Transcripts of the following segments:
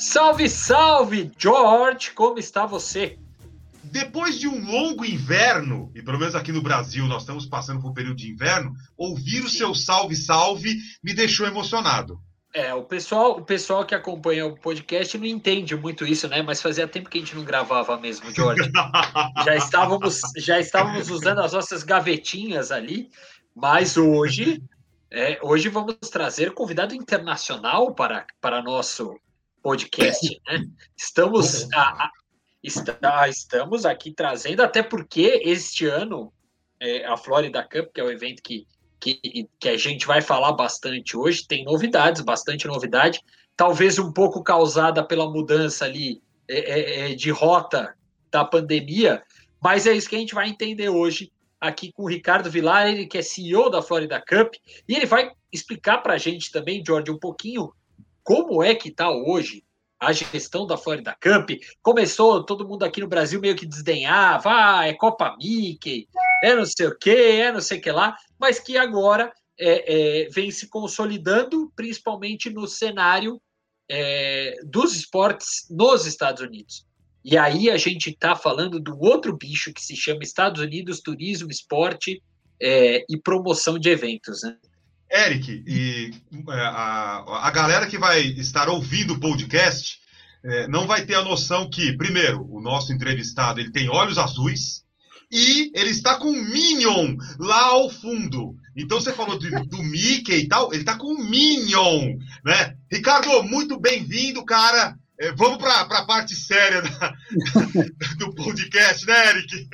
Salve, salve, George! Como está você? Depois de um longo inverno, e pelo menos aqui no Brasil nós estamos passando por um período de inverno, ouvir o seu salve, salve me deixou emocionado. É, o pessoal, o pessoal que acompanha o podcast não entende muito isso, né? Mas fazia tempo que a gente não gravava mesmo, George. já estávamos, já estávamos usando as nossas gavetinhas ali, mas hoje, é, hoje vamos trazer convidado internacional para, para nosso podcast, né? Estamos a, a, está, estamos aqui trazendo, até porque este ano é, a Florida Cup, que é o evento que que, que a gente vai falar bastante hoje, tem novidades, bastante novidade, talvez um pouco causada pela mudança ali é, é, é, de rota da pandemia, mas é isso que a gente vai entender hoje aqui com o Ricardo Vilar, ele que é CEO da Florida Cup, e ele vai explicar para a gente também, George, um pouquinho como é que está hoje a gestão da Florida Cup. Começou todo mundo aqui no Brasil meio que desdenhava, ah, é Copa Mickey, é não sei o que, é não sei o que lá, mas que agora é, é, vem se consolidando, principalmente no cenário é, dos esportes nos Estados Unidos. E aí a gente está falando do outro bicho que se chama Estados Unidos Turismo, Esporte é, e Promoção de Eventos. Né? Eric, e é, a, a galera que vai estar ouvindo o podcast é, não vai ter a noção que, primeiro, o nosso entrevistado ele tem olhos azuis e ele está com um Minion lá ao fundo. Então você falou de, do Mickey e tal, ele está com um Minion, né? Ricardo, muito bem-vindo, cara. É, vamos para a parte séria da, do podcast, né, Eric?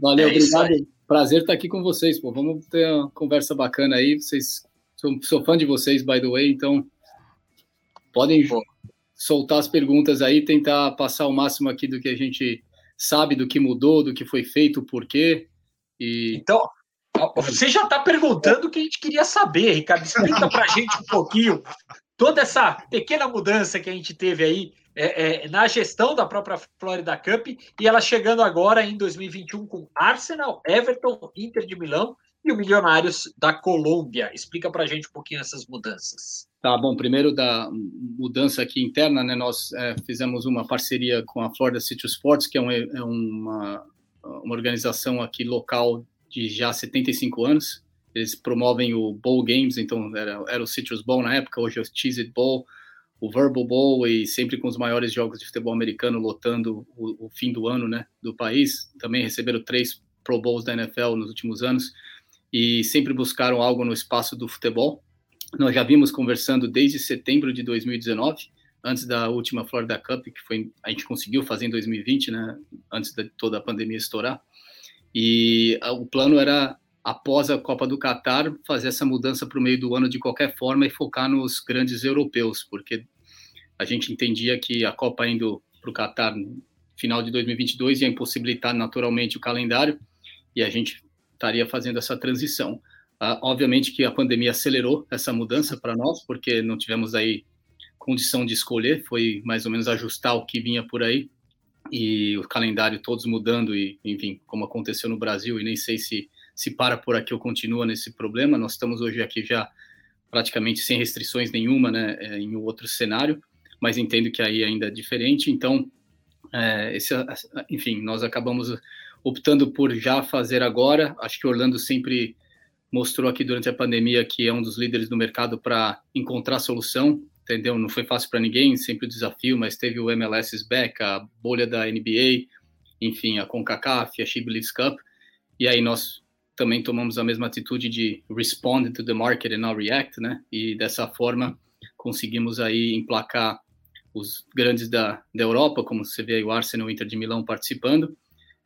Valeu, é obrigado. Prazer estar aqui com vocês, pô. Vamos ter uma conversa bacana aí. Vocês, sou, sou fã de vocês, by the way, então podem pô. soltar as perguntas aí, tentar passar o máximo aqui do que a gente sabe, do que mudou, do que foi feito, por quê. E... Então, você já está perguntando o que a gente queria saber, Ricardo. Explica para a gente um pouquinho toda essa pequena mudança que a gente teve aí é, é, na gestão da própria Florida Cup e ela chegando agora em 2021 com Arsenal, Everton, Inter de Milão e o Milionários da Colômbia. Explica para a gente um pouquinho essas mudanças. Tá bom, primeiro da mudança aqui interna, né? Nós é, fizemos uma parceria com a Florida City Sports, que é, um, é uma, uma organização aqui local de já 75 anos. Eles promovem o Bowl Games, então era, era o Citrus Bowl na época, hoje é o Cheez It Bowl o Verbal Bowl e sempre com os maiores jogos de futebol americano lotando o, o, fim do ano, né, do país. Também receberam três Pro Bowls da NFL nos últimos anos e sempre buscaram algo no espaço do futebol. Nós já vimos conversando desde setembro de 2019, antes da última Florida Cup, que foi a gente conseguiu fazer em 2020, né, antes de toda a pandemia estourar. E o plano era após a Copa do Catar, fazer essa mudança para o meio do ano de qualquer forma e focar nos grandes europeus, porque a gente entendia que a Copa indo para o Catar final de 2022 ia impossibilitar naturalmente o calendário e a gente estaria fazendo essa transição. Uh, obviamente que a pandemia acelerou essa mudança para nós, porque não tivemos aí condição de escolher, foi mais ou menos ajustar o que vinha por aí e o calendário todos mudando e, enfim, como aconteceu no Brasil e nem sei se se para por aqui ou continua nesse problema. Nós estamos hoje aqui já praticamente sem restrições nenhuma, né, é, em outro cenário, mas entendo que aí ainda é diferente. Então, é, esse, enfim, nós acabamos optando por já fazer agora. Acho que Orlando sempre mostrou aqui durante a pandemia que é um dos líderes do mercado para encontrar solução, entendeu? Não foi fácil para ninguém, sempre o desafio, mas teve o MLS back, a bolha da NBA, enfim, a CONCACAF, a She Cup, e aí nós também tomamos a mesma atitude de respond to the market and not react, né? E dessa forma conseguimos aí emplacar os grandes da, da Europa, como você vê aí o Arsenal e o Inter de Milão participando,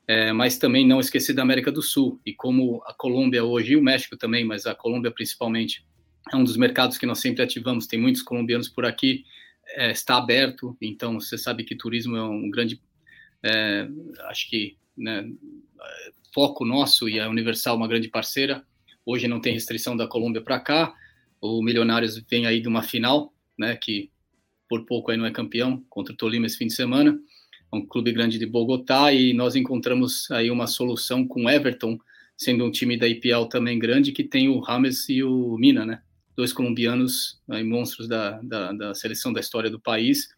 é, mas também não esquecer da América do Sul. E como a Colômbia hoje, e o México também, mas a Colômbia principalmente, é um dos mercados que nós sempre ativamos, tem muitos colombianos por aqui, é, está aberto, então você sabe que turismo é um grande, é, acho que, né, foco nosso e a Universal uma grande parceira. Hoje não tem restrição da Colômbia para cá. O Milionários vem aí de uma final, né, que por pouco aí não é campeão, contra o Tolima esse fim de semana. É um clube grande de Bogotá e nós encontramos aí uma solução com Everton, sendo um time da IPL também grande, que tem o Rames e o Mina, né? Dois colombianos aí, monstros da, da, da seleção da história do país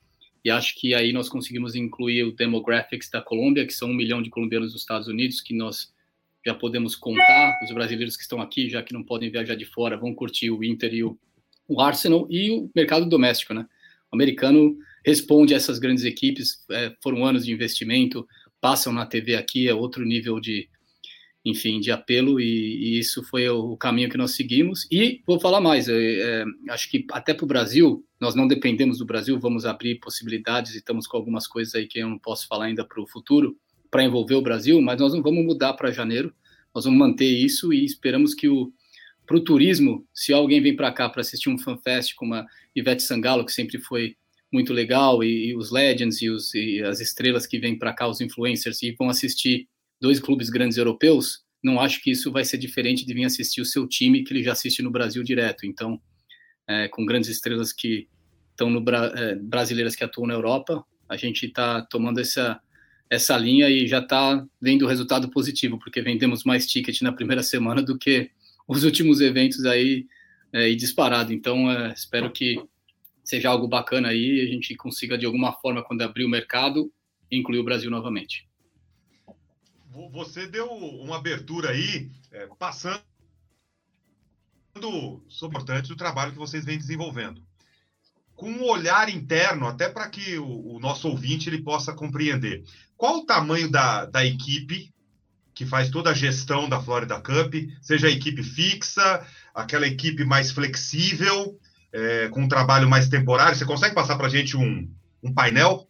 e acho que aí nós conseguimos incluir o demographics da Colômbia, que são um milhão de colombianos nos Estados Unidos, que nós já podemos contar, os brasileiros que estão aqui, já que não podem viajar de fora, vão curtir o Inter e o, o Arsenal, e o mercado doméstico, né? O americano responde a essas grandes equipes, é, foram anos de investimento, passam na TV aqui, é outro nível de, enfim, de apelo, e, e isso foi o, caminho que nós seguimos. E vou falar mais, é, é, acho que até para o Brasil, nós não dependemos do Brasil, vamos abrir possibilidades e estamos com algumas coisas aí que eu não posso falar ainda para o futuro, para envolver o Brasil, mas nós não vamos mudar para janeiro, nós vamos manter isso e esperamos que o para o turismo, se alguém vem para cá para assistir um fanfest com uma Ivete Sangalo, que sempre foi muito legal, e, e os legends e, os, e as estrelas que vêm para cá, os influencers, e vão assistir dois clubes grandes europeus, não acho que isso vai ser diferente de vir assistir o seu time, que ele já assiste no Brasil direto. Então, é, com grandes estrelas que estão no é, brasileiras que atuam na Europa, a gente está tomando essa essa linha e já está vendo resultado positivo, porque vendemos mais ticket na primeira semana do que os últimos eventos aí é, e disparado. Então, é, espero que seja algo bacana aí e a gente consiga, de alguma forma, quando abrir o mercado, incluir o Brasil novamente. Você deu uma abertura aí, é, passando sobre o trabalho que vocês vêm desenvolvendo. Com um olhar interno, até para que o, o, nosso ouvinte ele possa compreender. Qual o tamanho da, da equipe que faz toda a gestão da Florida Cup, seja a equipe fixa, aquela equipe mais flexível, é, com um trabalho mais temporário? Você consegue passar para a gente um, um painel?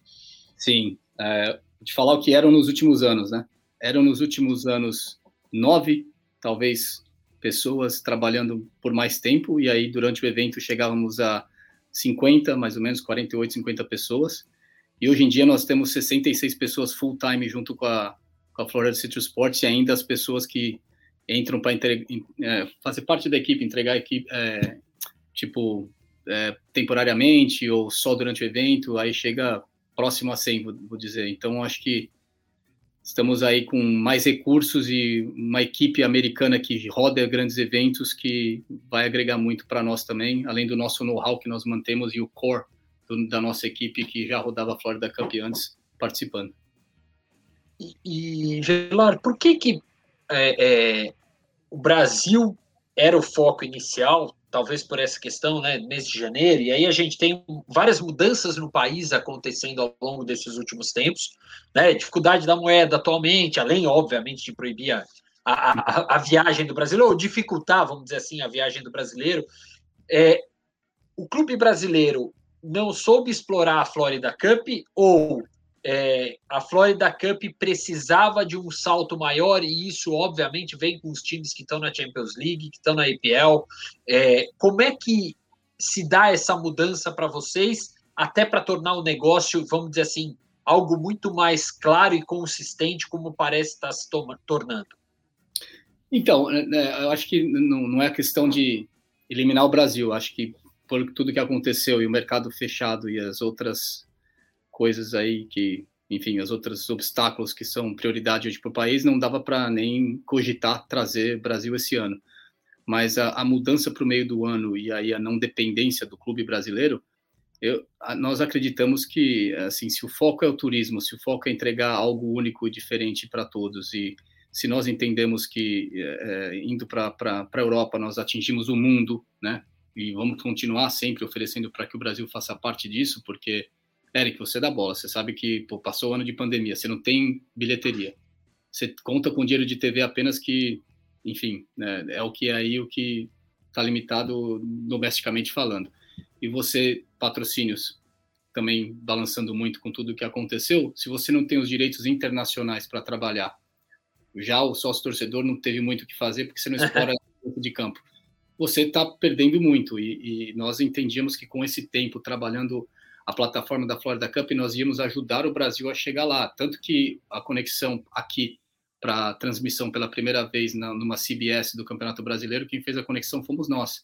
Sim. É, de falar o que eram nos últimos anos, né? Eram nos últimos anos nove, talvez, pessoas trabalhando por mais tempo, e aí durante o evento chegávamos a 50, mais ou menos 48, 50 pessoas. E hoje em dia nós temos 66 pessoas full time junto com a, com a Florida Citrus Sports e ainda as pessoas que entram para é, fazer parte da equipe, entregar a equipe, é, tipo, é, temporariamente ou só durante o evento, aí chega próximo a 100, vou, vou dizer. Então, acho que Estamos aí com mais recursos e uma equipe americana que roda grandes eventos que vai agregar muito para nós também, além do nosso know-how que nós mantemos e o core do, da nossa equipe que já rodava a Florida Cup antes participando. E, Gelar, por que que é, é, o Brasil era o foco inicial talvez por essa questão, né, mês de janeiro, e aí a gente tem várias mudanças no país acontecendo ao longo desses últimos tempos, né, dificuldade da moeda atualmente, além, obviamente, de proibir a, a, a, viagem do brasileiro, ou dificultar, vamos dizer assim, a viagem do brasileiro, é, o clube brasileiro não soube explorar a Florida Cup ou é, a Florida Cup precisava de um salto maior, e isso, obviamente, vem com os times que estão na Champions League, que estão na EPL. É, como é que se dá essa mudança para vocês, até para tornar o negócio, vamos dizer assim, algo muito mais claro e consistente, como parece estar se tornando? Então, né, né, eu acho que não é questão de eliminar o Brasil, acho que por tudo que aconteceu e o mercado fechado e as outras coisas aí que, enfim, os outros obstáculos que são prioridade hoje para o país, não dava para nem cogitar trazer Brasil esse ano. Mas a, a mudança para o meio do ano e aí a não dependência do clube brasileiro, eu, nós acreditamos que, assim, se o foco é o turismo, se o foco é entregar algo único e diferente para todos e se nós entendemos que é, indo para a Europa nós atingimos o mundo, né? E vamos continuar sempre oferecendo para que o Brasil faça parte disso, porque Eric, você dá bola, você sabe que pô, passou o ano de pandemia, você não tem bilheteria, você conta com dinheiro de TV apenas que, enfim, né, é o que é aí o que está limitado domesticamente falando. E você, patrocínios, também balançando muito com tudo o que aconteceu, se você não tem os direitos internacionais para trabalhar, já o sócio torcedor não teve muito o que fazer porque você não explora de campo. Você está perdendo muito e, e nós entendíamos que com esse tempo trabalhando a plataforma da Florida Cup e nós íamos ajudar o Brasil a chegar lá. Tanto que a conexão aqui para transmissão pela primeira vez na, numa CBS do Campeonato Brasileiro, quem fez a conexão fomos nós.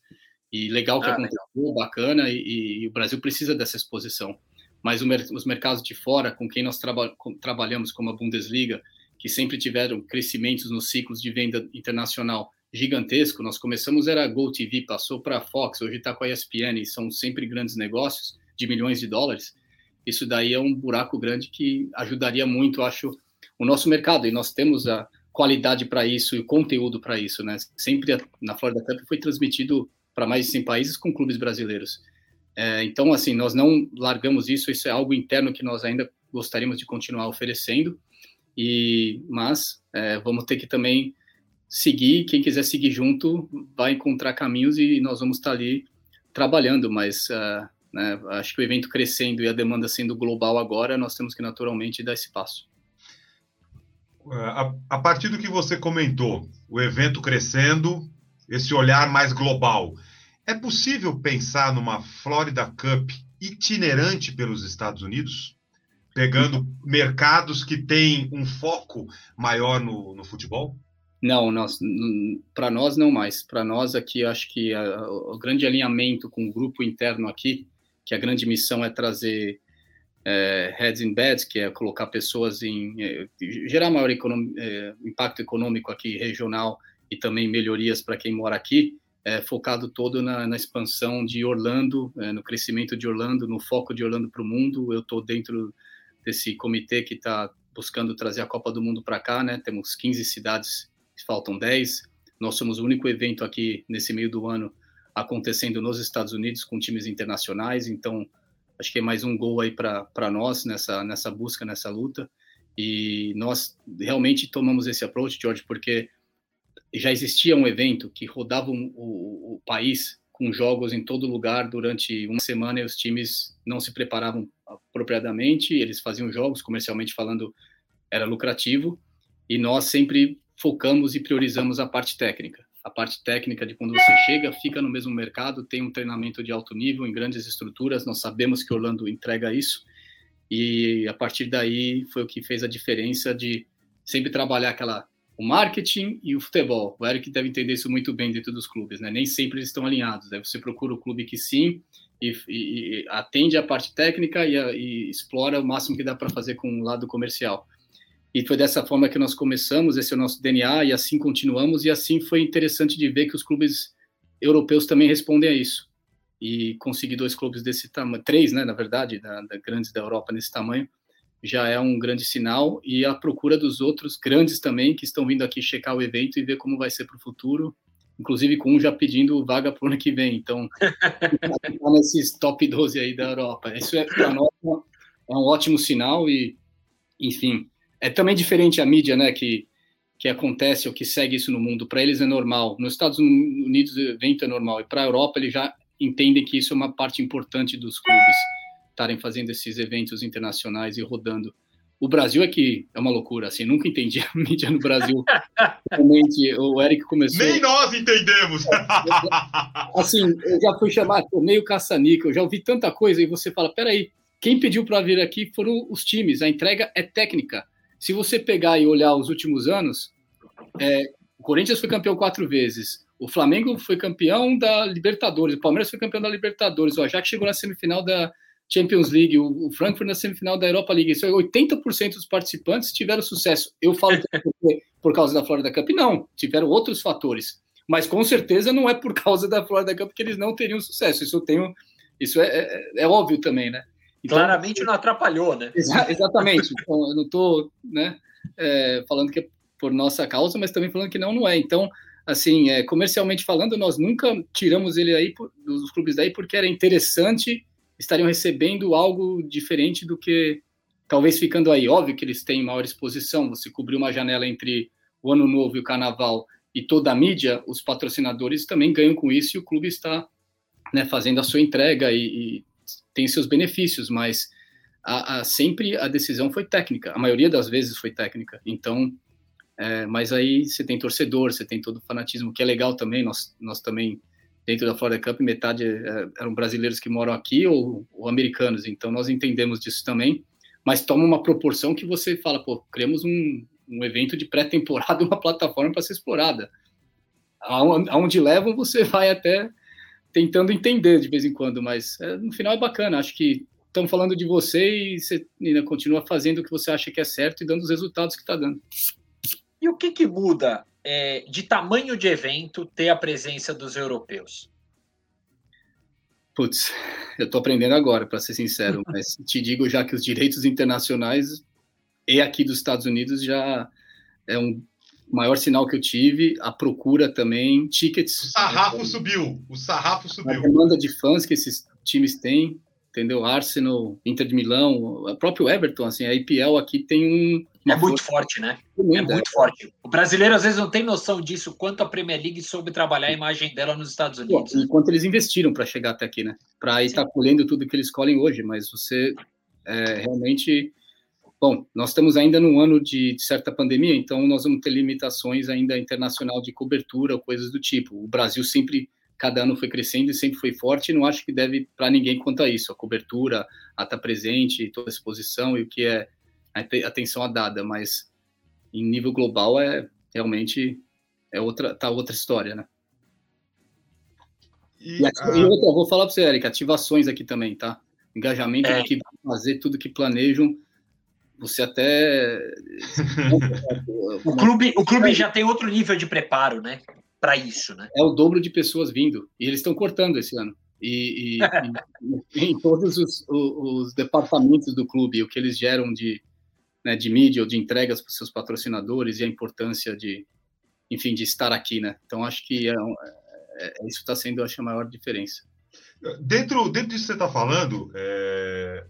E legal que ah, aconteceu, legal. bacana, e, e, o Brasil precisa dessa exposição. Mas o, os mercados de fora, com quem nós traba, com, trabalhamos, como a Bundesliga, que sempre tiveram crescimentos nos ciclos de venda internacional gigantesco, nós começamos, era Gol TV, passou para a Fox, hoje está com a ESPN, são sempre grandes negócios de milhões de dólares, isso daí é um buraco grande que ajudaria muito, acho, o nosso mercado. E nós temos a qualidade para isso e o conteúdo para isso, né? Sempre na Florida Cup foi transmitido para mais de 100 países com clubes brasileiros. É, então, assim, nós não largamos isso, isso é algo interno que nós ainda gostaríamos de continuar oferecendo, e mas é, vamos ter que também seguir, quem quiser seguir junto vai encontrar caminhos e nós vamos estar ali trabalhando, mas uh, né, acho que o evento crescendo e a demanda sendo global agora, nós temos que naturalmente dar esse passo. A, a partir do que você comentou, o evento crescendo, esse olhar mais global, é possível pensar numa Florida Cup itinerante pelos Estados Unidos? Pegando mercados que têm um foco maior no, no futebol? Não, nós, para nós não mais. Para nós aqui, acho que a, o grande alinhamento com o grupo interno aqui, que a grande missão é trazer é, heads in beds, que é colocar pessoas em é, gerar maior econom, é, impacto econômico aqui regional e também melhorias para quem mora aqui, é, focado todo na, na, expansão de Orlando, é, no crescimento de Orlando, no foco de Orlando para o mundo. Eu estou dentro desse comitê que está buscando trazer a Copa do Mundo para cá, né? Temos 15 cidades faltam 10. Nós somos o único evento aqui nesse meio do ano acontecendo nos Estados Unidos com times internacionais, então acho que é mais um gol aí para nós nessa, nessa busca, nessa luta. E nós realmente tomamos esse approach, George, porque já existia um evento que rodava o, o, o país com jogos em todo lugar durante uma semana e os times não se preparavam apropriadamente, eles faziam jogos, comercialmente falando, era lucrativo, e nós sempre focamos e priorizamos a parte técnica. A parte técnica de quando você chega, fica no mesmo mercado, tem um treinamento de alto nível em grandes estruturas, nós sabemos que Orlando entrega isso, e a partir daí foi o que fez a diferença de sempre trabalhar aquela o marketing e o futebol. O Eric deve entender isso muito bem dentro dos clubes, né? Nem sempre eles estão alinhados. Né? Você procura o clube que sim e, e, e atende a parte técnica e, a, e, explora o máximo que dá para fazer com o lado comercial. E foi dessa forma que nós começamos, esse é o nosso DNA, e assim continuamos, e assim foi interessante de ver que os clubes europeus também respondem a isso. E conseguir dois clubes desse tamanho, três, né, na verdade, da, da, grandes da Europa nesse tamanho, já é um grande sinal, e a procura dos outros grandes também, que estão vindo aqui checar o evento e ver como vai ser para o futuro, inclusive com um já pedindo vaga para o ano que vem, então, tá nesses top 12 aí da Europa. Isso é, nós, é um ótimo sinal, e, enfim, é também diferente a mídia, né, que, que acontece ou que segue isso no mundo. Para eles é normal. Nos Estados Unidos o evento é normal. E para a Europa eles já entendem que isso é uma parte importante dos clubes estarem fazendo esses eventos internacionais e rodando. O Brasil é que é uma loucura, assim, nunca entendi a mídia no Brasil. Realmente, o Eric começou... Nem nós entendemos! assim, eu já fui chamado meio caça-níquel, eu já ouvi tanta coisa e você fala, peraí, quem pediu para vir aqui foram os times, a entrega é técnica. Se você pegar e olhar os últimos anos, é, o Corinthians foi campeão quatro vezes, o Flamengo foi campeão da Libertadores, o Palmeiras foi campeão da Libertadores, o Ajax chegou na semifinal da Champions League, o Frankfurt na semifinal da Europa League. Isso é 80% dos participantes tiveram sucesso. Eu falo por causa da Florida Cup, não, tiveram outros fatores. Mas com certeza não é por causa da Florida Cup que eles não teriam sucesso. Isso eu tenho, isso é, é, é óbvio também, né? Então, Claramente não atrapalhou, né? Exa exatamente. Então, eu não estou né, é, falando que é por nossa causa, mas também falando que não, não é. Então, assim, é, comercialmente falando, nós nunca tiramos ele aí por, dos clubes daí porque era interessante, estariam recebendo algo diferente do que talvez ficando aí. Óbvio que eles têm maior exposição, você cobriu uma janela entre o Ano Novo e o Carnaval e toda a mídia, os patrocinadores também ganham com isso e o clube está né, fazendo a sua entrega e, e tem seus benefícios, mas a, a, sempre a decisão foi técnica, a maioria das vezes foi técnica. Então, é, mas aí você tem torcedor, você tem todo o fanatismo, que é legal também. Nós, nós também, dentro da Florida Cup, metade é, eram brasileiros que moram aqui ou, ou, americanos, então nós entendemos disso também. Mas toma uma proporção que você fala, pô, criamos um, um evento de pré-temporada, uma plataforma para ser explorada. Aonde levam, você vai até tentando entender de vez em quando, mas é, no final é bacana. Acho que estamos falando de você e você ainda continua fazendo o que você acha que é certo e dando os resultados que está dando. E o que, que muda é, de tamanho de evento ter a presença dos europeus? Putz, eu estou aprendendo agora, para ser sincero, mas te digo já que os direitos internacionais e aqui dos Estados Unidos já é um maior sinal que eu tive, a procura também, tickets. O sarrafo subiu, o sarrafo subiu. A demanda de fãs que esses times têm, entendeu? Arsenal, Inter de Milão, o próprio Everton, assim, a IPL aqui tem um. É muito forte, né? É muito forte. O brasileiro às vezes não tem noção disso, quanto a Premier League soube trabalhar a imagem dela nos Estados Unidos. Pô, e quanto eles investiram para chegar até aqui, né? Para estar tá colhendo tudo que eles colhem hoje, mas você é, realmente Bom, nós estamos ainda num ano de, de, certa pandemia, então nós vamos ter limitações ainda internacional de cobertura, coisas do tipo. O Brasil sempre, cada ano foi crescendo e sempre foi forte, e não acho que deve para ninguém quanto a isso, a cobertura, a estar tá presente, toda a exposição e o que é a atenção a dada, mas em nível global é realmente é outra, tá outra história, né? E, e, a... e outra, vou falar para você, Eric, ativações aqui também, tá? Engajamento é. que fazer, tudo que planejam você até. o, clube, o clube já tem outro nível de preparo, né? Para isso, né? É o dobro de pessoas vindo. E eles estão cortando esse ano. E, e, e em todos os, os, departamentos do clube, o que eles geram de, né, de mídia ou de entregas para os seus patrocinadores e a importância de, enfim, de estar aqui, né? Então acho que é, é, é isso está sendo, acho, a maior diferença. Dentro, dentro disso que você está falando, é...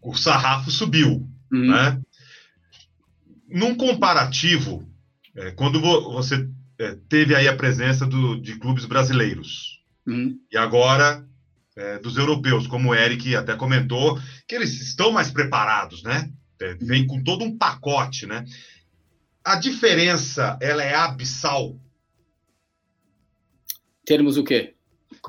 o sarrafo subiu, Uhum. Né? Num comparativo, é, quando você é, teve aí a presença do, de clubes brasileiros uhum. e agora é, dos europeus, como o Eric até comentou, que eles estão mais preparados, né? É, vem com todo um pacote, né? A diferença, ela é abissal? Termos o quê?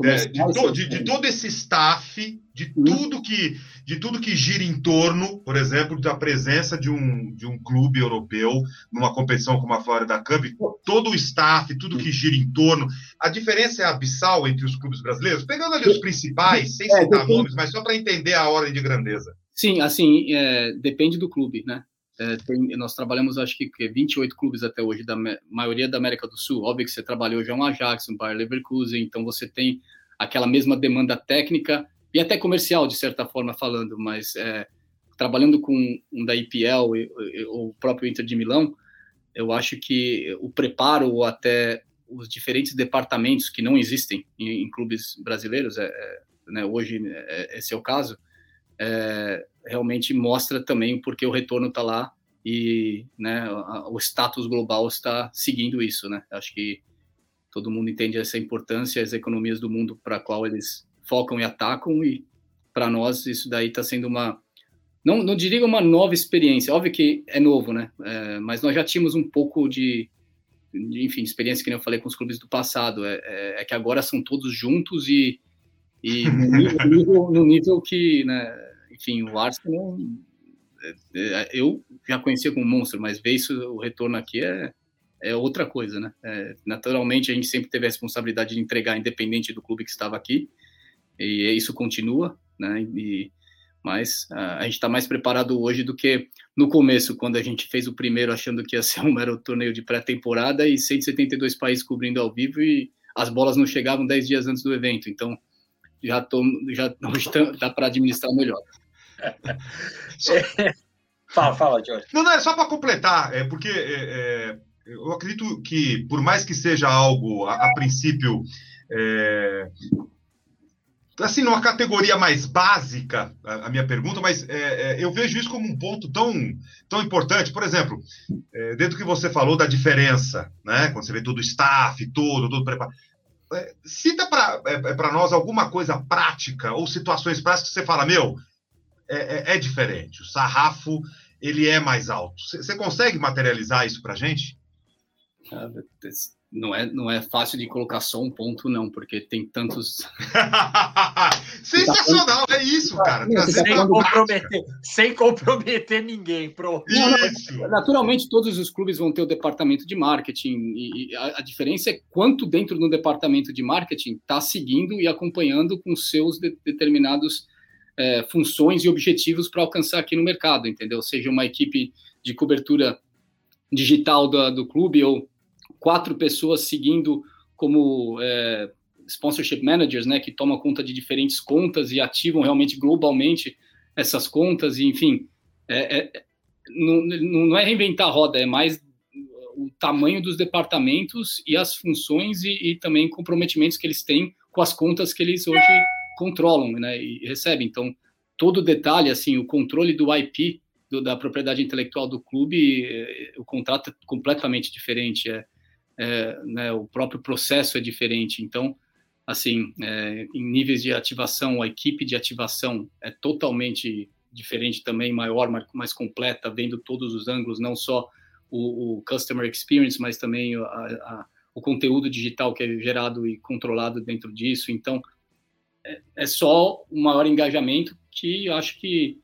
É, de, to, de, de, todo esse staff, de tudo que de tudo que gira em torno, por exemplo, da presença de um, de um clube europeu numa competição como a Florida Cup, todo o staff, tudo que gira em torno. A diferença é abissal entre os clubes brasileiros? Pegando ali os principais, sem é, citar nomes, mas só para entender a ordem de grandeza. Sim, assim, é, depende do clube, né? É, tem, nós trabalhamos, acho que, 28 clubes até hoje, da maioria da América do Sul. Óbvio que você trabalhou já um Ajax, um Bayer Leverkusen, então você tem aquela mesma demanda técnica e até comercial, de certa forma falando, mas é, trabalhando com um da IPL ou o próprio Inter de Milão, eu acho que o preparo ou até os diferentes departamentos que não existem em, em clubes brasileiros, é, é, né, hoje é, esse é o caso, é, realmente mostra também porque o retorno está lá e né, o status global está seguindo isso. Né? Acho que todo mundo entende essa importância, as economias do mundo para a qual eles focam e atacam, e para nós isso daí está sendo uma, não, não diria uma nova experiência, óbvio que é novo, né? É, mas nós já tínhamos um pouco de, de, enfim, experiência que nem eu falei com os clubes do passado, é, é, é que agora são todos juntos e, e no, nível, no nível que, né, enfim, o Arsenal, é, é, eu já conhecia como monstro, mas ver isso, o retorno aqui é, é outra coisa, né? É, naturalmente, a gente sempre teve a responsabilidade de entregar, independente do clube que estava aqui, e isso continua, né? E, mas a, a gente está mais preparado hoje do que no começo, quando a gente fez o primeiro achando que ia ser um mero torneio de pré-temporada e 172 países cobrindo ao vivo e as bolas não chegavam 10 dias antes do evento, então já, tô, já dá para administrar melhor. Só... fala, fala, Jorge. Não, não, é só para completar, é porque é, é, eu acredito que, por mais que seja algo, a, a princípio, é, assim, numa categoria mais básica, a, a minha pergunta, mas é, é, eu vejo isso como um ponto tão, tão importante. Por exemplo, é, dentro do que você falou da diferença, né? Quando você vê todo o staff, todo, todo preparado. É, cita para é, é nós alguma coisa prática ou situações práticas que você fala, meu, é, diferente. O sarrafo ele é mais alto. Você consegue materializar isso para gente? Ah, não é, não é fácil de colocar só um ponto, não, porque tem tantos. Sensacional, é isso, cara. Tá sem, comprometer, sem comprometer ninguém, pro. Não, naturalmente, todos os clubes vão ter o departamento de marketing, e a, a diferença é quanto dentro do departamento de marketing está seguindo e acompanhando com seus de, determinados é, funções e objetivos para alcançar aqui no mercado, entendeu? Seja uma equipe de cobertura digital do, do clube ou quatro pessoas seguindo como é, sponsorship managers, né, que tomam conta de diferentes contas e ativam realmente globalmente essas contas, e enfim, é, é, não, não é reinventar a roda, é mais o tamanho dos departamentos e as funções e, e, também comprometimentos que eles têm com as contas que eles hoje controlam né, e recebem. Então, todo o detalhe, assim, o controle do IP, do, da propriedade intelectual do clube, é, o contrato é completamente diferente, é, é, né, o próprio processo é diferente. Então, assim, é, em níveis de ativação, a equipe de ativação é totalmente diferente também, maior, mais completa, vendo todos os ângulos, não só o, o customer experience, mas também a, a, o conteúdo digital que é gerado e controlado dentro disso. Então, é, é só um maior engajamento que acho que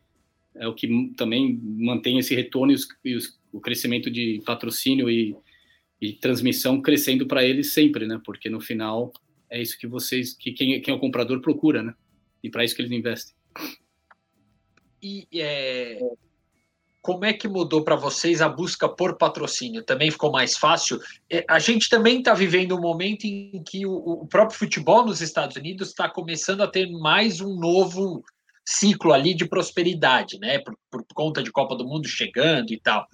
é o que também mantém esse retorno e, os, e os, o crescimento de patrocínio e, e transmissão crescendo para eles sempre, né? Porque no final é isso que vocês, que quem, quem é o comprador procura, né? E para isso que eles investem. E é, como é que mudou para vocês a busca por patrocínio? Também ficou mais fácil? É, a gente também está vivendo um momento em que o, o próprio futebol nos Estados Unidos está começando a ter mais um novo ciclo ali de prosperidade, né? Por, por, conta de Copa do Mundo chegando e tal.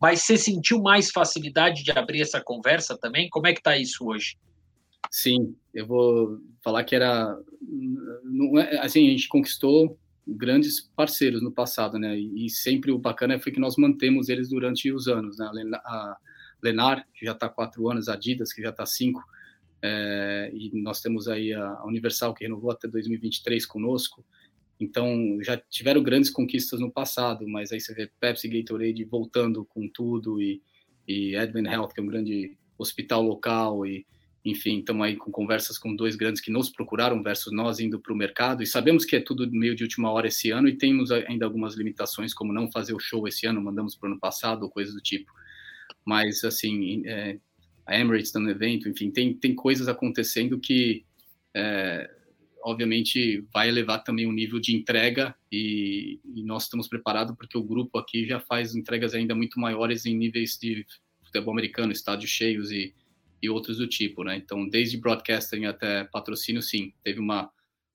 Mas você sentiu mais facilidade de abrir essa conversa também? Como é que está isso hoje? Sim, eu vou falar que era, não é, assim, a gente conquistou grandes parceiros no passado, né? E, sempre o bacana foi que nós mantemos eles durante os anos, né? A Lenar, que já está quatro anos, a Adidas, que já está cinco, é, e nós temos aí a Universal, que renovou até 2023 conosco. Então, já tiveram grandes conquistas no passado, mas aí você vê Pepsi Gatorade voltando com tudo, e, e Advent Health, que é um grande hospital local, e enfim, estamos aí com conversas com dois grandes que nos procuraram versus nós indo para o mercado e sabemos que é tudo meio de última hora esse ano e temos ainda algumas limitações, como não fazer o show esse ano, mandamos para o ano passado ou coisas do tipo. Mas, assim, é, a Emirates dando evento, enfim, tem, tem coisas acontecendo que, é, obviamente, vai elevar também o nível de entrega e, e nós estamos preparados porque o grupo aqui já faz entregas ainda muito maiores em níveis de futebol americano, estádios cheios e e outros do tipo, né? Então, desde broadcasting até patrocínio, sim, teve uma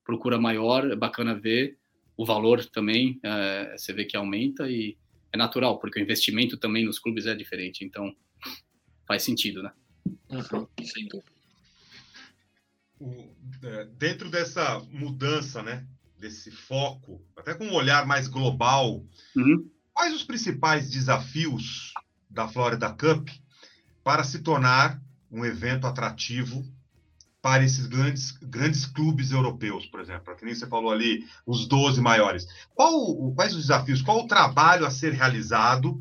procura maior, é bacana ver o valor também, é, você vê que aumenta e é natural, porque o investimento também nos clubes é diferente, então faz sentido, né? Uhum, sem dúvida. O, é, dentro dessa mudança, né, desse foco, até com um olhar mais global, uhum. quais os principais desafios da Florida Cup para se tornar um evento atrativo para esses grandes, grandes clubes europeus, por exemplo, que nem você falou ali, os 12 maiores. Qual, quais os desafios? Qual o trabalho a ser realizado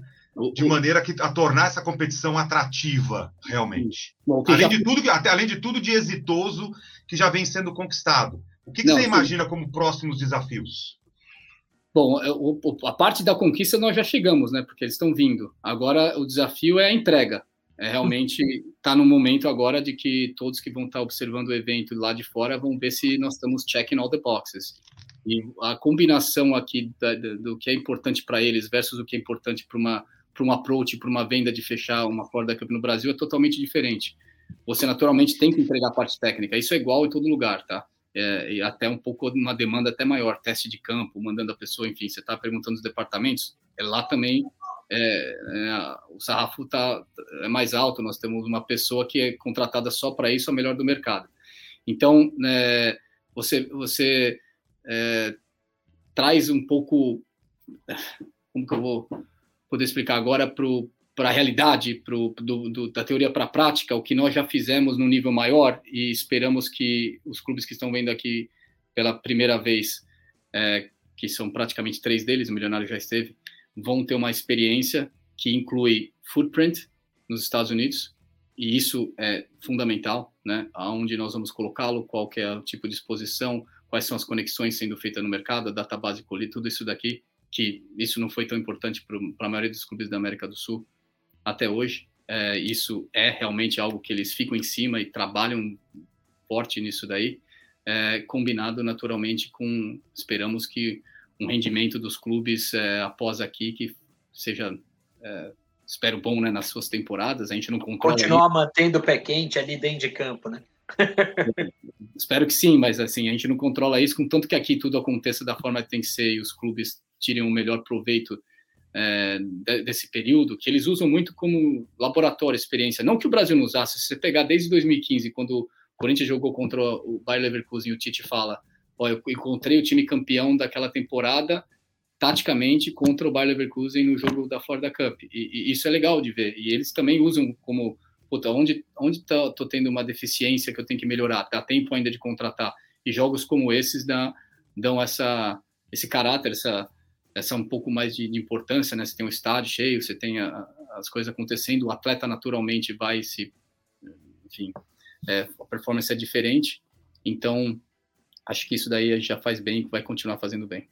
de maneira que, a tornar essa competição atrativa realmente? Bom, além, já... de tudo, até, além de tudo de exitoso que já vem sendo conquistado. O que, que Não, você imagina como próximos desafios? Bom, é, a parte da conquista nós já chegamos, né? Porque eles estão vindo. Agora o desafio é a entrega. É, realmente está no momento agora de que todos que vão estar tá observando o evento lá de fora vão ver se nós estamos checking all the boxes. E a combinação aqui da, do que é importante para eles versus o que é importante para uma para um approach, para uma venda de fechar uma Florida Cup no Brasil é totalmente diferente. Você naturalmente tem que entregar a parte técnica. Isso é igual em todo lugar, tá? É, e até um pouco uma demanda até maior, teste de campo, mandando a pessoa, enfim, você está perguntando os departamentos, é lá também é, é, o sarrafo tá, é mais alto, nós temos uma pessoa que é contratada só para isso, a melhor do mercado. Então, né, você, você é, traz um pouco, como que eu vou poder explicar agora para a realidade, pro, do, do, da teoria para a prática, o que nós já fizemos no nível maior e esperamos que os clubes que estão vendo aqui pela primeira vez, é, que são praticamente três deles, o Milionário já esteve, vão ter uma experiência que inclui footprint nos Estados Unidos, e isso é fundamental, né? Aonde nós vamos colocá-lo, qual que é o tipo de exposição, quais são as conexões sendo feitas no mercado, a database colher, tudo isso daqui, que isso não foi tão importante para a maioria dos clubes da América do Sul até hoje. É, isso é realmente algo que eles ficam em cima e trabalham forte nisso daí, é, combinado naturalmente com, esperamos que um rendimento dos clubes é, após aqui que seja, é, espero bom, né, nas suas temporadas. A gente não controla. Continuar mantendo o pé quente ali dentro de campo, né? Espero que sim, mas assim, a gente não controla isso, contanto que aqui tudo aconteça da forma que tem que ser e os clubes tirem o melhor proveito é, desse período, que eles usam muito como laboratório, experiência. Não que o Brasil não usasse, se você pegar desde 2015, quando o Corinthians jogou contra o Bayer Leverkusen, o Tite fala, ó, eu encontrei o time campeão daquela temporada, taticamente, contra o Bayer Leverkusen no jogo da Florida Cup. E, e isso é legal de ver. E eles também usam como, puta, onde, onde tá, tô tendo uma deficiência que eu tenho que melhorar? Dá tempo ainda de contratar. E jogos como esses dão, dão essa, esse caráter, essa essa um pouco mais de, de, importância, né? Você tem um estádio cheio, você tem a, as coisas acontecendo, o atleta naturalmente vai se, enfim, é, a performance é diferente. Então, acho que isso daí já faz bem e vai continuar fazendo bem.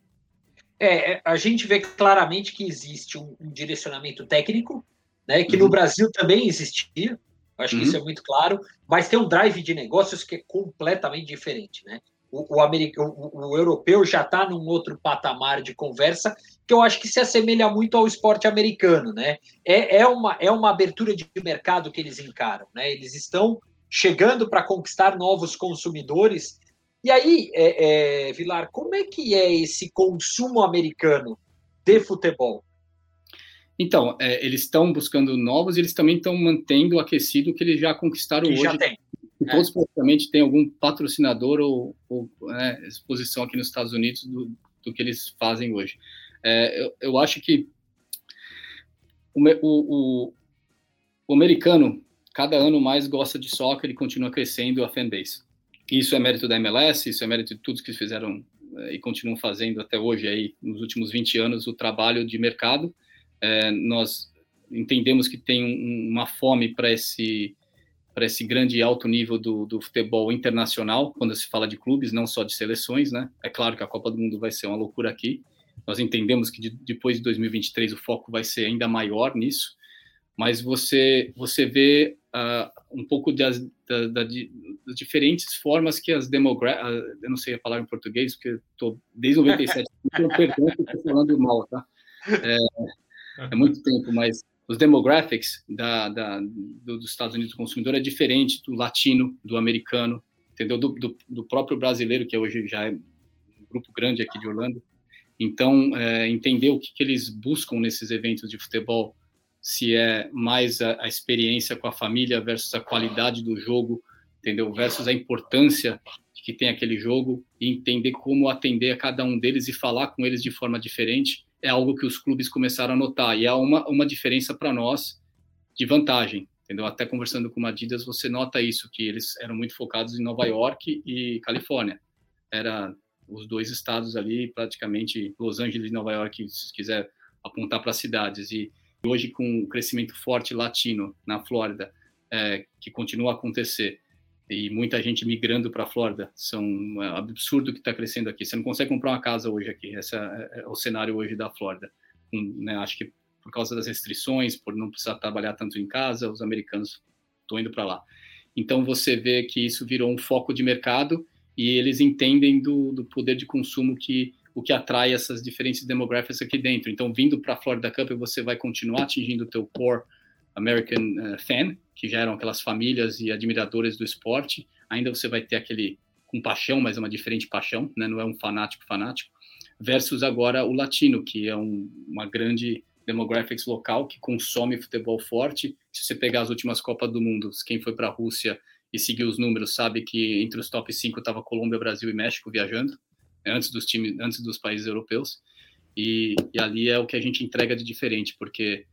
É, é, a gente vê claramente que existe um, um direcionamento técnico, né? Que uhum. no Brasil também existia. Acho uhum. que isso é muito claro, mas tem um drive de negócios que é completamente diferente, né? O, o, americano, o, o europeu já está num outro patamar de conversa que eu acho que se assemelha muito ao esporte americano, né? É, é, uma, é uma abertura de mercado que eles encaram, né? Eles estão chegando para conquistar novos consumidores. E aí, é, é, Vilar, como é que é esse consumo americano de futebol? Então, é, eles estão buscando novos, e eles também estão mantendo aquecido o que eles já conquistaram que hoje. Já tem. E é. todos praticamente têm algum patrocinador ou, ou né, exposição aqui nos Estados Unidos do, do que eles fazem hoje. É, eu, eu, acho que o, o, o, americano, cada ano mais gosta de soccer e continua crescendo a fanbase. Isso é mérito da MLS, isso é mérito de todos que fizeram é, e continuam fazendo até hoje, aí, nos últimos 20 anos, o trabalho de mercado. É, nós entendemos que tem um, uma fome para esse para esse grande alto nível do, do, futebol internacional, quando se fala de clubes, não só de seleções, né? É claro que a Copa do Mundo vai ser uma loucura aqui. Nós entendemos que de, depois de 2023 o foco vai ser ainda maior nisso, mas você você vê uh, um pouco das, da, da, das diferentes formas que as demográficas, uh, eu não sei a palavra em português, porque estou desde 97, eu perdão estou falando mal, tá? É, é muito tempo, mas os demographics da, da, do, dos Estados Unidos do consumidor é diferente do latino, do americano, entendeu? Do, do, do, próprio brasileiro, que hoje já é um grupo grande aqui de Orlando. Então, é, entender o que, que, eles buscam nesses eventos de futebol, se é mais a, a, experiência com a família versus a qualidade do jogo, entendeu? Versus a importância que tem aquele jogo e entender como atender a cada um deles e falar com eles de forma diferente é algo que os clubes começaram a notar e há uma, uma diferença para nós de vantagem, entendeu? Até conversando com o Adidas, você nota isso, que eles eram muito focados em Nova York e Califórnia. Era os dois estados ali, praticamente Los Angeles e Nova York, se quiser apontar para cidades. E hoje, com o crescimento forte latino na Flórida, é, que continua a acontecer, e muita gente migrando para a Flórida. São é absurdo que está crescendo aqui. Você não consegue comprar uma casa hoje aqui. Esse é, é o cenário hoje da Flórida. Um, né, acho que por causa das restrições, por não precisar trabalhar tanto em casa, os americanos estão indo para lá. Então você vê que isso virou um foco de mercado e eles entendem do, do poder de consumo que o que atrai essas diferentes demográficas aqui dentro. Então, vindo para a Florida Cup, você vai continuar atingindo o teu core American uh, fan, que já eram aquelas famílias e admiradores do esporte. Ainda você vai ter aquele com paixão, mas é uma diferente paixão, né? não é um fanático fanático, versus agora o latino, que é um, uma grande demographics local que consome futebol forte. Se você pegar as últimas Copas do Mundo, quem foi para a Rússia e seguir os números sabe que entre os top 5 estava Colômbia, Brasil e México viajando, né? antes dos times, antes dos países europeus. E, e ali é o que a gente entrega de diferente, porque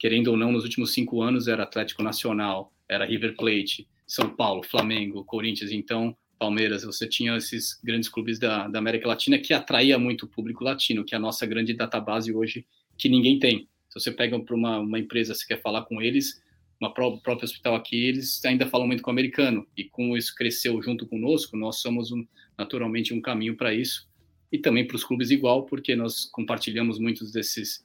querendo ou não, nos últimos cinco anos era Atlético Nacional, era River Plate, São Paulo, Flamengo, Corinthians, então Palmeiras, você tinha esses grandes clubes da, da América Latina que atraía muito o público latino, que é a nossa grande database hoje, que ninguém tem. Se você pega para uma, uma empresa, você quer falar com eles, uma pró próprio hospital aqui, eles ainda falam muito com o americano, e como isso cresceu junto conosco, nós somos um, naturalmente um caminho para isso, e também para os clubes igual, porque nós compartilhamos muitos desses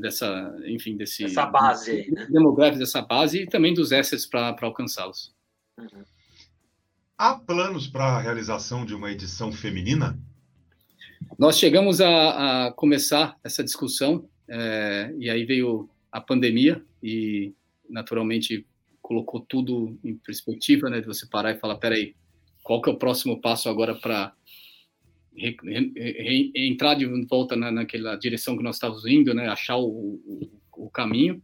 dessa, enfim, desse essa base aí, né? demográfico dessa base e também dos assets para alcançá-los. Uhum. Há planos para a realização de uma edição feminina? Nós chegamos a, a começar essa discussão é, e aí veio a pandemia e naturalmente colocou tudo em perspectiva, né? De você parar e falar, peraí, qual que é o próximo passo agora para entrar de volta na, naquela direção que nós estávamos indo, né? Achar o, o, o caminho.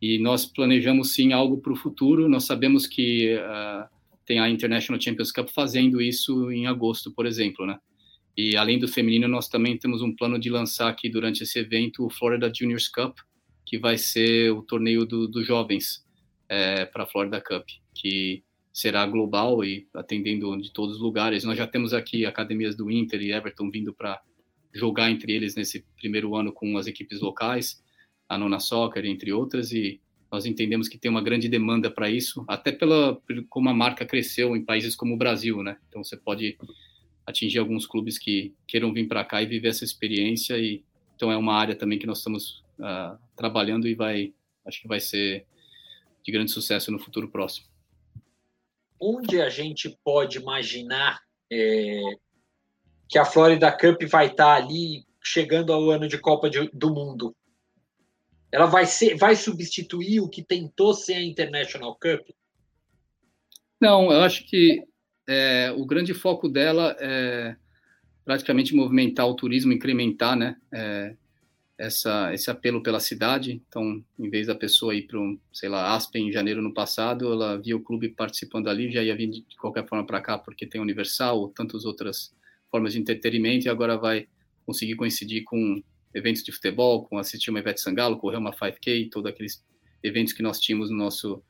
E nós planejamos sim algo para o futuro. Nós sabemos que uh, tem a International Champions Cup fazendo isso em agosto, por exemplo, né? E além do feminino, nós também temos um plano de lançar aqui durante esse evento o Florida Juniors Cup, que vai ser o torneio dos do jovens é, para a Florida Cup, que será global e atendendo de todos os lugares. Nós já temos aqui academias do Inter e Everton vindo para jogar entre eles nesse primeiro ano com as equipes locais, a Nona Soccer, entre outras, e nós entendemos que tem uma grande demanda para isso, até pela como a marca cresceu em países como o Brasil, né? Então você pode atingir alguns clubes que queiram vir para cá e viver essa experiência e então é uma área também que nós estamos uh, trabalhando e vai acho que vai ser de grande sucesso no futuro próximo. Onde a gente pode imaginar é, que a Florida Cup vai estar tá ali chegando ao ano de Copa de, do Mundo? Ela vai ser, vai substituir o que tentou ser a International Cup? Não, eu acho que é, o grande foco dela é praticamente movimentar o turismo, incrementar, né, é, essa, esse apelo pela cidade. Então, em vez da pessoa ir para, um, sei lá, Aspen em janeiro no passado, ela via o clube participando ali, já ia vir de qualquer forma para cá, porque tem Universal ou tantas outras formas de entretenimento, e agora vai conseguir coincidir com eventos de futebol, com assistir uma Ivete Sangalo, correr uma 5K, todos aqueles eventos que nós tínhamos no nosso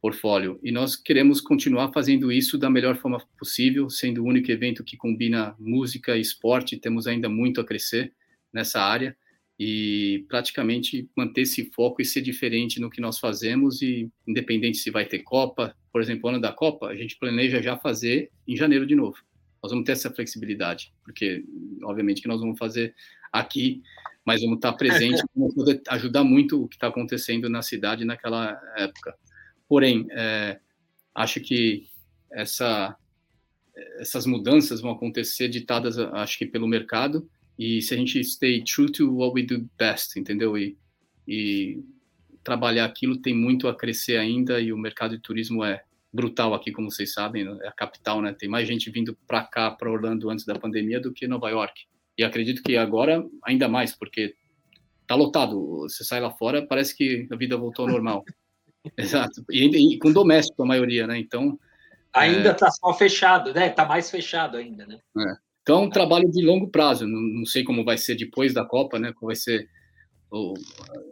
portfólio. E nós queremos continuar fazendo isso da melhor forma possível, sendo o único evento que combina música e esporte, temos ainda muito a crescer nessa área e praticamente manter esse foco e ser diferente no que nós fazemos e independente se vai ter Copa, por exemplo, ano da Copa, a gente planeja já fazer em janeiro de novo. Nós vamos ter essa flexibilidade, porque obviamente que nós vamos fazer aqui, mas vamos estar presente, vamos poder ajudar muito o que está acontecendo na cidade naquela época. Porém, é, acho que essa, essas mudanças vão acontecer ditadas, acho que pelo mercado, e se a gente stay true to what we do best, entendeu? E, e trabalhar aquilo tem muito a crescer ainda e o mercado de turismo é brutal aqui, como vocês sabem, né? é a capital, né? Tem mais gente vindo para cá, para Orlando antes da pandemia do que Nova York. E acredito que agora ainda mais, porque tá lotado. Você sai lá fora, parece que a vida voltou ao normal. Exato. E, e, com doméstico a maioria, né? Então ainda está é... só fechado, né? Está mais fechado ainda, né? É. Então, um trabalho de longo prazo. Não, não, sei como vai ser depois da Copa, né? Como vai ser o,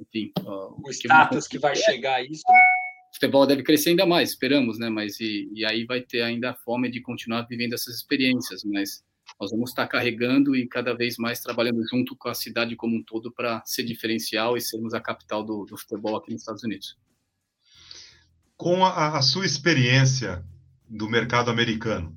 enfim, o, o status que, vai chegar a isso. Né? O futebol deve crescer ainda mais, esperamos, né? Mas e, e aí vai ter ainda a fome de continuar vivendo essas experiências, mas nós vamos estar carregando e cada vez mais trabalhando junto com a cidade como um todo para ser diferencial e sermos a capital do, do futebol aqui nos Estados Unidos. Com a, a sua experiência do mercado americano,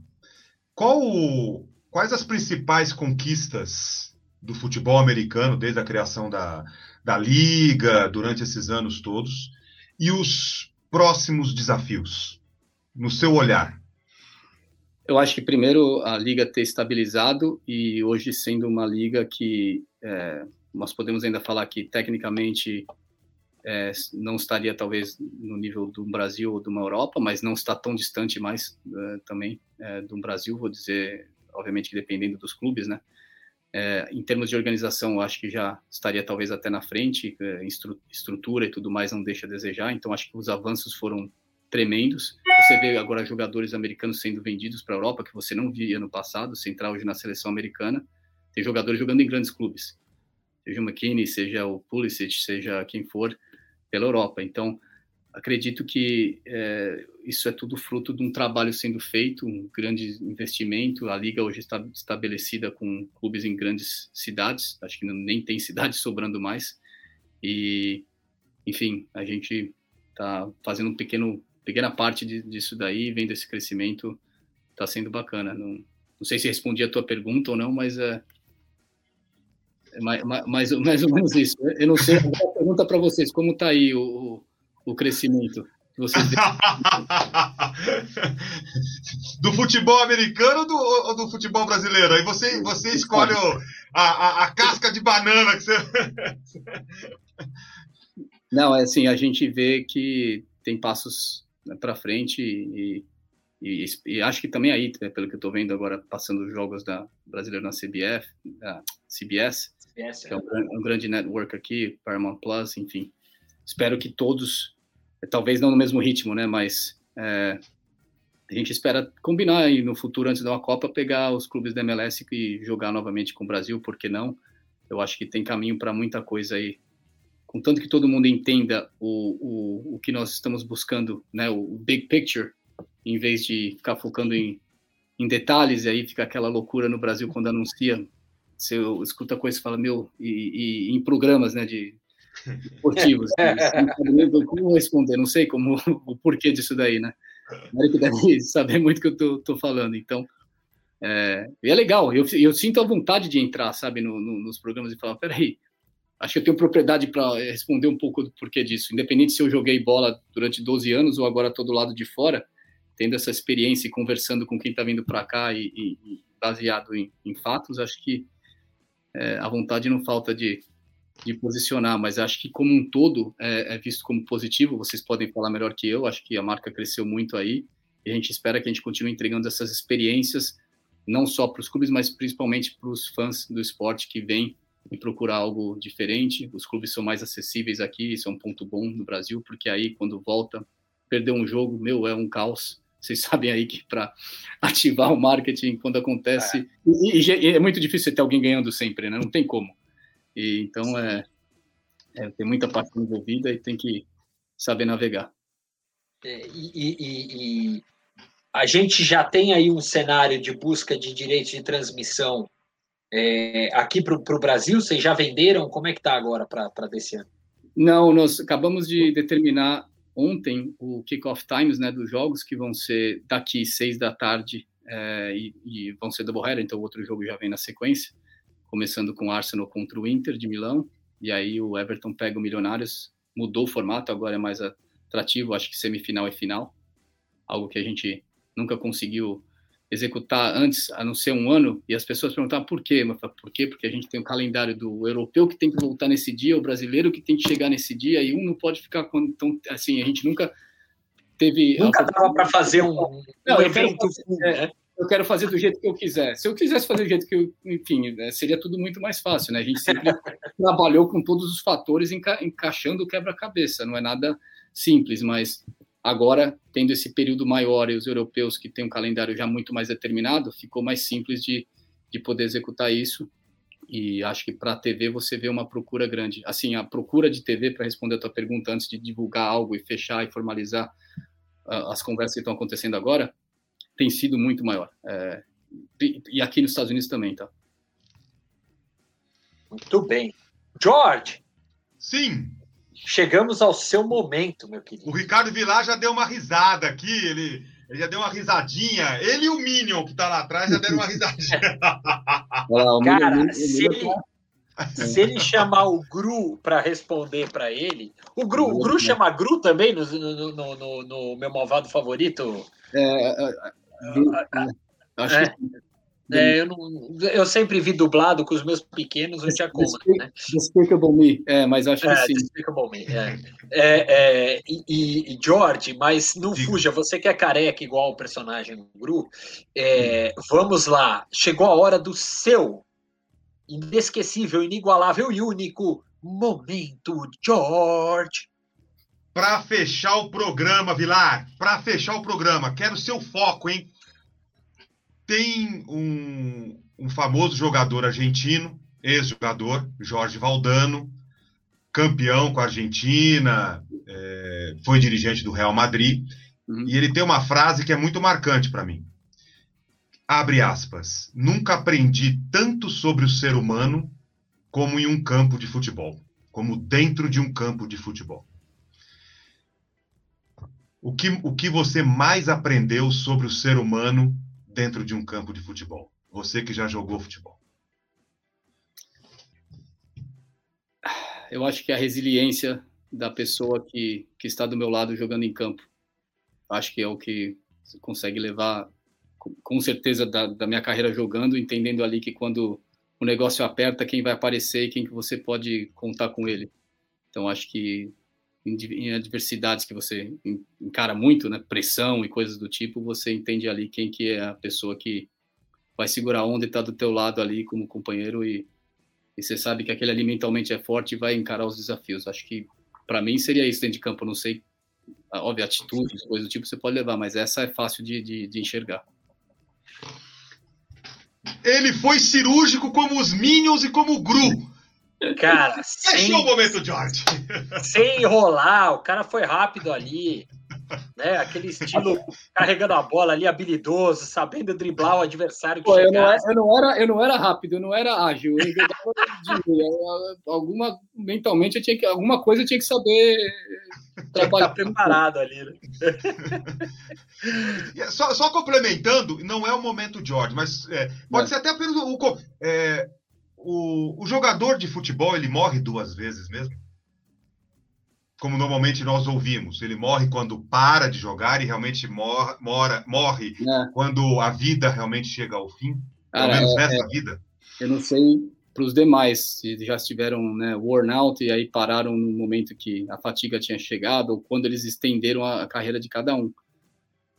qual quais as principais conquistas do futebol americano desde a criação da, da liga, durante esses anos todos, e os próximos desafios, no seu olhar? Eu acho que primeiro a liga ter estabilizado e hoje sendo uma liga que é, nós podemos ainda falar que tecnicamente é, não estaria talvez no nível do Brasil ou de uma Europa, mas não está tão distante mais é, também é, do Brasil, vou dizer obviamente que dependendo dos clubes, né? É, em termos de organização, acho que já estaria talvez até na frente, é, estru estrutura e tudo mais não deixa a desejar, então acho que os avanços foram tremendos. Você vê agora jogadores americanos sendo vendidos para a Europa, que você não via no passado, você entrar hoje na seleção americana, tem jogadores jogando em grandes clubes, seja o McKinney, seja o Pulisic, seja quem for, pela Europa. Então, acredito que é, isso é tudo fruto de um trabalho sendo feito, um grande investimento. A liga hoje está estabelecida com clubes em grandes cidades, acho que nem tem cidade sobrando mais. E, enfim, a gente está fazendo um pequeno, pequena parte de, disso daí, vendo esse crescimento, está sendo bacana. Não, não sei se respondi a tua pergunta ou não, mas é, é mais, mais, mais ou menos isso. Eu não sei, pergunta para vocês, como está aí o o crescimento que vocês do futebol americano ou do, ou do, futebol brasileiro? Aí você, você escolhe o, a, a, a, casca de banana que você. Não, é assim, a gente vê que tem passos né, para frente e, e, e, acho que também aí, né, pelo que eu estou vendo agora, passando os jogos da brasileira na CBF, da CBS, CBS que é, é um, um, grande network aqui, Paramount Plus, enfim. Espero que todos, talvez não no mesmo ritmo, né, mas é, a gente espera combinar aí no futuro, antes de uma Copa, pegar os clubes da MLS e jogar novamente com o Brasil, por que não? Eu acho que tem caminho para muita coisa aí contanto que todo mundo entenda o, o, o que nós estamos buscando, né, o big picture, em vez de ficar focando em, em detalhes, e aí fica aquela loucura no Brasil quando anuncia, você escuta coisas e fala, meu, e, e, em programas, né, de esportivos, né, não como responder, não sei como, o porquê disso daí, né, o que deve saber muito o que eu tô, tô falando, então, é, é legal, eu, eu sinto a vontade de entrar, sabe, no, no, nos programas e falar, peraí, acho que eu tenho propriedade para responder um pouco do porquê disso. Independente se eu joguei bola durante 12 anos ou agora estou do lado de fora, tendo essa experiência e conversando com quem está vindo para cá e, e, e, baseado em, em fatos, acho que é, a vontade não falta de, de posicionar, mas acho que como um todo é, é, visto como positivo. Vocês podem falar melhor que eu. Acho que a marca cresceu muito aí e a gente espera que a gente continue entregando essas experiências não só para os clubes, mas principalmente para os fãs do esporte que vêm e procurar algo diferente. Os clubes são mais acessíveis aqui, isso é um ponto bom no Brasil, porque aí quando volta, perder um jogo, meu, é um caos. Vocês sabem aí que para ativar o marketing quando acontece. É. E, e, é muito difícil ter alguém ganhando sempre, né? Não tem como. E, então é, é, tem muita parte envolvida e tem que saber navegar. É, e, e, a gente já tem aí um cenário de busca de direitos de transmissão é, aqui para o Brasil? Vocês já venderam? Como é que está agora para desse ano? Não, nós acabamos de determinar ontem o kickoff times né, dos jogos, que vão ser daqui seis da tarde é, e, e, vão ser double-header, então o outro jogo já vem na sequência, começando com o Arsenal contra o Inter de Milão, e aí o Everton pega o Milionários, mudou o formato, agora é mais atrativo, acho que semifinal e final, algo que a gente nunca conseguiu executar antes, a não ser um ano, e as pessoas perguntavam por quê? Mas por quê? Porque a gente tem o calendário do europeu que tem que voltar nesse dia, o brasileiro que tem que chegar nesse dia, e um não pode ficar quando então assim, a gente nunca teve nunca dava para fazer um, não, um evento fazer, é, eu quero fazer do jeito que eu quiser. Se eu quisesse fazer do jeito que eu, enfim, né, seria tudo muito mais fácil, né? A gente sempre trabalhou com todos os fatores enca encaixando o quebra-cabeça, não é nada simples, mas Agora, tendo esse período maior e os europeus que têm um calendário já muito mais determinado, ficou mais simples de, de poder executar isso. E acho que para a TV você vê uma procura grande. Assim, a procura de TV, para responder a tua pergunta antes de divulgar algo e fechar e formalizar uh, as conversas que estão acontecendo agora, tem sido muito maior. É, e aqui nos Estados Unidos também, tá? Muito bem. George! Sim! Chegamos ao seu momento, meu querido. O Ricardo Vilar já deu uma risada aqui, ele, ele já deu uma risadinha. Ele e o Minion, que está lá atrás, já deram uma risadinha. Cara, se ele, se ele chamar o Gru para responder para ele. O Gru, o Gru chama Gru também no, no, no, no, no meu malvado favorito? É, é, é, acho é. que é, eu, não, eu sempre vi dublado com os meus pequenos, eu tinha como, né? Despicable Me, é, mas acho que é, sim. Despicable Me, é. é, é e, e, George, mas não fuja, você que é careca igual o personagem do Gru, é, vamos lá, chegou a hora do seu inesquecível, inigualável e único momento, George. Para fechar o programa, Vilar, para fechar o programa, quero seu foco, hein? Tem um, um famoso jogador argentino, ex-jogador, Jorge Valdano, campeão com a Argentina, é, foi dirigente do Real Madrid, uhum. e ele tem uma frase que é muito marcante para mim. Abre aspas. Nunca aprendi tanto sobre o ser humano como em um campo de futebol, como dentro de um campo de futebol. O que, o que você mais aprendeu sobre o ser humano dentro de um campo de futebol? Você que já jogou futebol. Eu acho que a resiliência da pessoa que, que está do meu lado jogando em campo. Acho que é o que consegue levar, com certeza, da, da minha carreira jogando, entendendo ali que quando o negócio aperta, quem vai aparecer e quem que você pode contar com ele. Então, acho que em adversidades que você encara muito, né, pressão e coisas do tipo, você entende ali quem que é a pessoa que vai segurar a onda e tá do teu lado ali como companheiro e, e você sabe que aquele ali mentalmente é forte e vai encarar os desafios. Acho que para mim seria isso dentro de campo, não sei, óbvio, atitudes, coisas do tipo você pode levar, mas essa é fácil de, de, de enxergar. Ele foi cirúrgico como os Minions e como o Gru. Cara, sem, é o momento, George. Sem enrolar, o cara foi rápido ali. Né? Aquele estilo carregando a bola ali, habilidoso, sabendo driblar o adversário. Pô, eu, não era, eu, não era, eu não era rápido, eu não era ágil. Eu de, alguma, mentalmente, eu tinha que, alguma coisa eu tinha que saber trabalhar. Tá preparado ali. Né? só, só, complementando, não é o momento George, mas é, pode é. ser até pelo. O, é, o, o jogador de futebol ele morre duas vezes mesmo? Como normalmente nós ouvimos, ele morre quando para de jogar e realmente mor, mora, morre é. quando a vida realmente chega ao fim? Pelo Cara, menos é, nessa é, vida? Eu não sei para os demais, se já estiveram né, worn out e aí pararam no momento que a fatiga tinha chegado ou quando eles estenderam a, a carreira de cada um.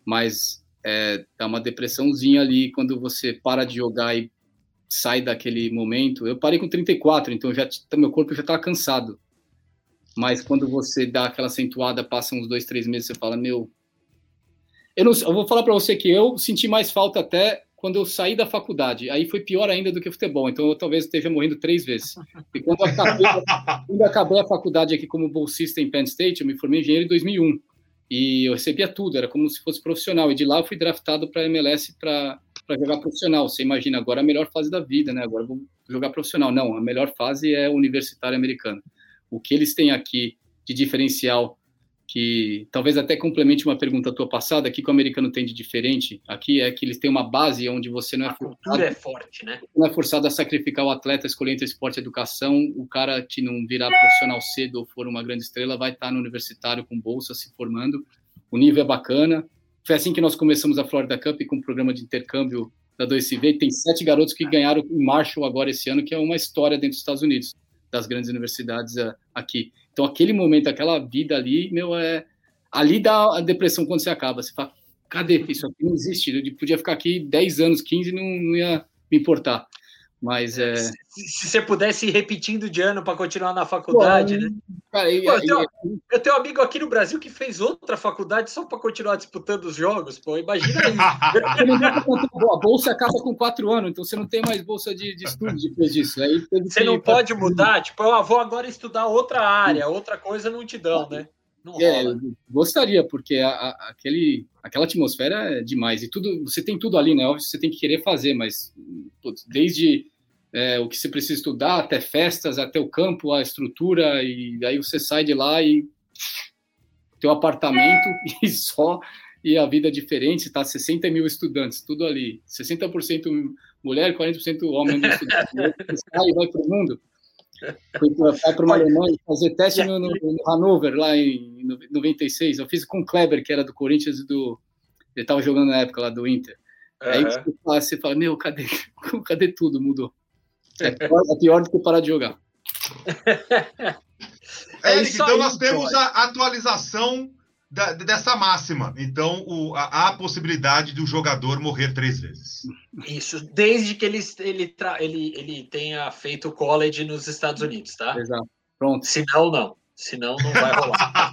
Mas é, dá uma depressãozinha ali quando você para de jogar e sai daquele momento. Eu parei com 34, então já meu corpo já estava cansado. Mas quando você dá aquela acentuada, passa uns dois, três meses, você fala, meu. Eu, não, eu vou falar para você que eu senti mais falta até quando eu saí da faculdade. Aí foi pior ainda do que futebol. Então eu talvez esteja morrendo três vezes. E quando eu acabei, quando eu acabei a faculdade aqui como bolsista em Penn State, eu me formei engenheiro em 2001. E eu recebia tudo, era como se fosse profissional. E de lá eu fui draftado para a MLS para para jogar profissional. Você imagina agora a melhor fase da vida, né? Agora vou jogar profissional. Não, a melhor fase é universitária americana. O que eles têm aqui de diferencial, que talvez até complemente uma pergunta tua passada, que o americano tem de diferente aqui é que eles têm uma base onde você não é a forçado, é forte, né? Não é forçado a sacrificar o atleta, escolher entre esporte e educação. O cara que não virar profissional cedo ou for uma grande estrela vai estar no universitário com bolsa se formando. O nível é bacana, foi assim que nós começamos a Florida Cup com o um programa de intercâmbio da 2CV. Tem sete garotos que ganharam em Marshall agora esse ano, que é uma história dentro dos Estados Unidos, das grandes universidades uh, aqui. Então, aquele momento, aquela vida ali, meu, é. Ali dá a depressão quando você acaba. Você fala, cadê? Isso aqui não existe. Eu podia ficar aqui 10 anos, 15 não, não ia me importar. Mas é. Se, se você pudesse ir repetindo de ano para continuar na faculdade, Pô, né? Cara, e, Pô, eu, tenho, eu, tenho, um amigo aqui no Brasil que fez outra faculdade só para continuar disputando os jogos. Pô, imagina isso. a bolsa acaba com quatro anos, então você não tem mais bolsa de, de estudo depois disso. Aí você não pode mudar, tipo, eu vou agora estudar outra área, outra coisa não te dão, né? Não é, gostaria, porque a, a, aquele, aquela atmosfera é demais. E tudo, você tem tudo ali, né? Óbvio, você tem que querer fazer, mas putz, desde é, o que você precisa estudar, até festas, até o campo, a estrutura, e aí você sai de lá e teu apartamento e só, e a vida é diferente, tá? 60 mil estudantes, tudo ali, 60% mulher, 40% homem, sai e vai para o mundo. Vai para uma Alemanha fazer teste no, no, no, Hannover, lá em 96. Eu fiz com o Kleber, que era do Corinthians e do. Ele estava jogando na época lá do Inter. Uhum. Aí você fala, você fala, meu, cadê, cadê tudo? Mudou. É pior, é pior do que parar de jogar. É, então aí, nós temos a atualização da, dessa máxima. Então, o, a, a, possibilidade do jogador morrer três vezes. Isso, desde que ele, ele, ele, ele tenha feito college nos Estados Unidos, tá? Exato. Pronto. Se não, não. Senão não vai rolar.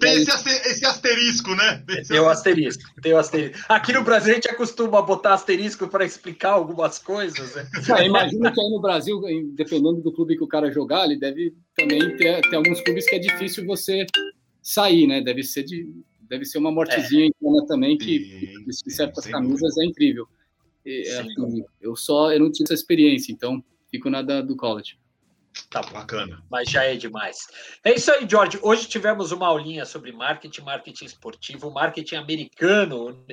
tem esse, esse, asterisco, né? tem o asterisco, tem o asterisco. Aqui no Brasil a gente acostuma botar asterisco para explicar algumas coisas. Né? imagina que aí no Brasil, dependendo do clube que o cara jogar, ele deve também ter, ter alguns clubes que é difícil você sair, né? Deve ser de, deve ser uma mortezinha é. também que em certas camisas é incrível. E, assim, eu só eu não tive essa experiência, então fico nada do college. Tá bacana. Mas já é demais. É isso aí, George. Hoje tivemos uma aulinha sobre marketing, marketing esportivo, marketing americano,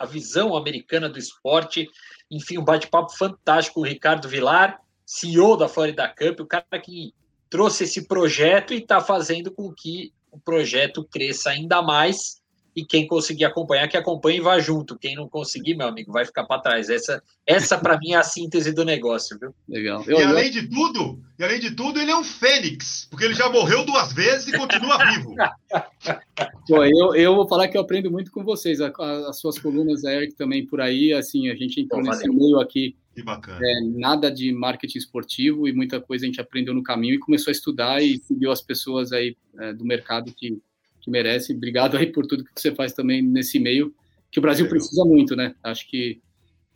a visão americana do esporte. Enfim, um bate-papo fantástico com o Ricardo Vilar, CEO da Florida Cup, o cara que trouxe esse projeto e está fazendo com que o projeto cresça ainda mais e quem conseguir acompanhar, que acompanhe e vá junto. Quem não conseguir, meu amigo, vai ficar para trás. Essa, essa para mim, é a síntese do negócio, viu? Legal. Eu, e além eu... de tudo, e além de tudo, ele é um fênix, porque ele já morreu duas vezes e continua vivo. Pô, eu, eu vou falar que eu aprendo muito com vocês. As suas colunas, Eric, também por aí, assim, a gente entrou Pô, nesse meio aqui. Que bacana. É, nada de marketing esportivo e muita coisa a gente aprendeu no caminho e começou a estudar e seguiu as pessoas aí é, do mercado que, que merecem. Obrigado aí por tudo que você faz também nesse meio, que o Brasil Legal. precisa muito, né? Acho que.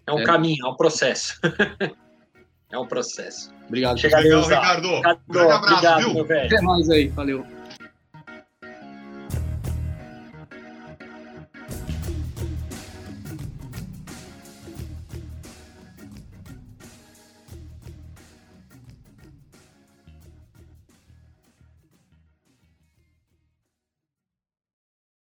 É um é... caminho, é um processo. é um processo. Obrigado. Chega Legal, Ricardo. Ricardo. Grande abraço, obrigado, viu? Até mais aí, valeu.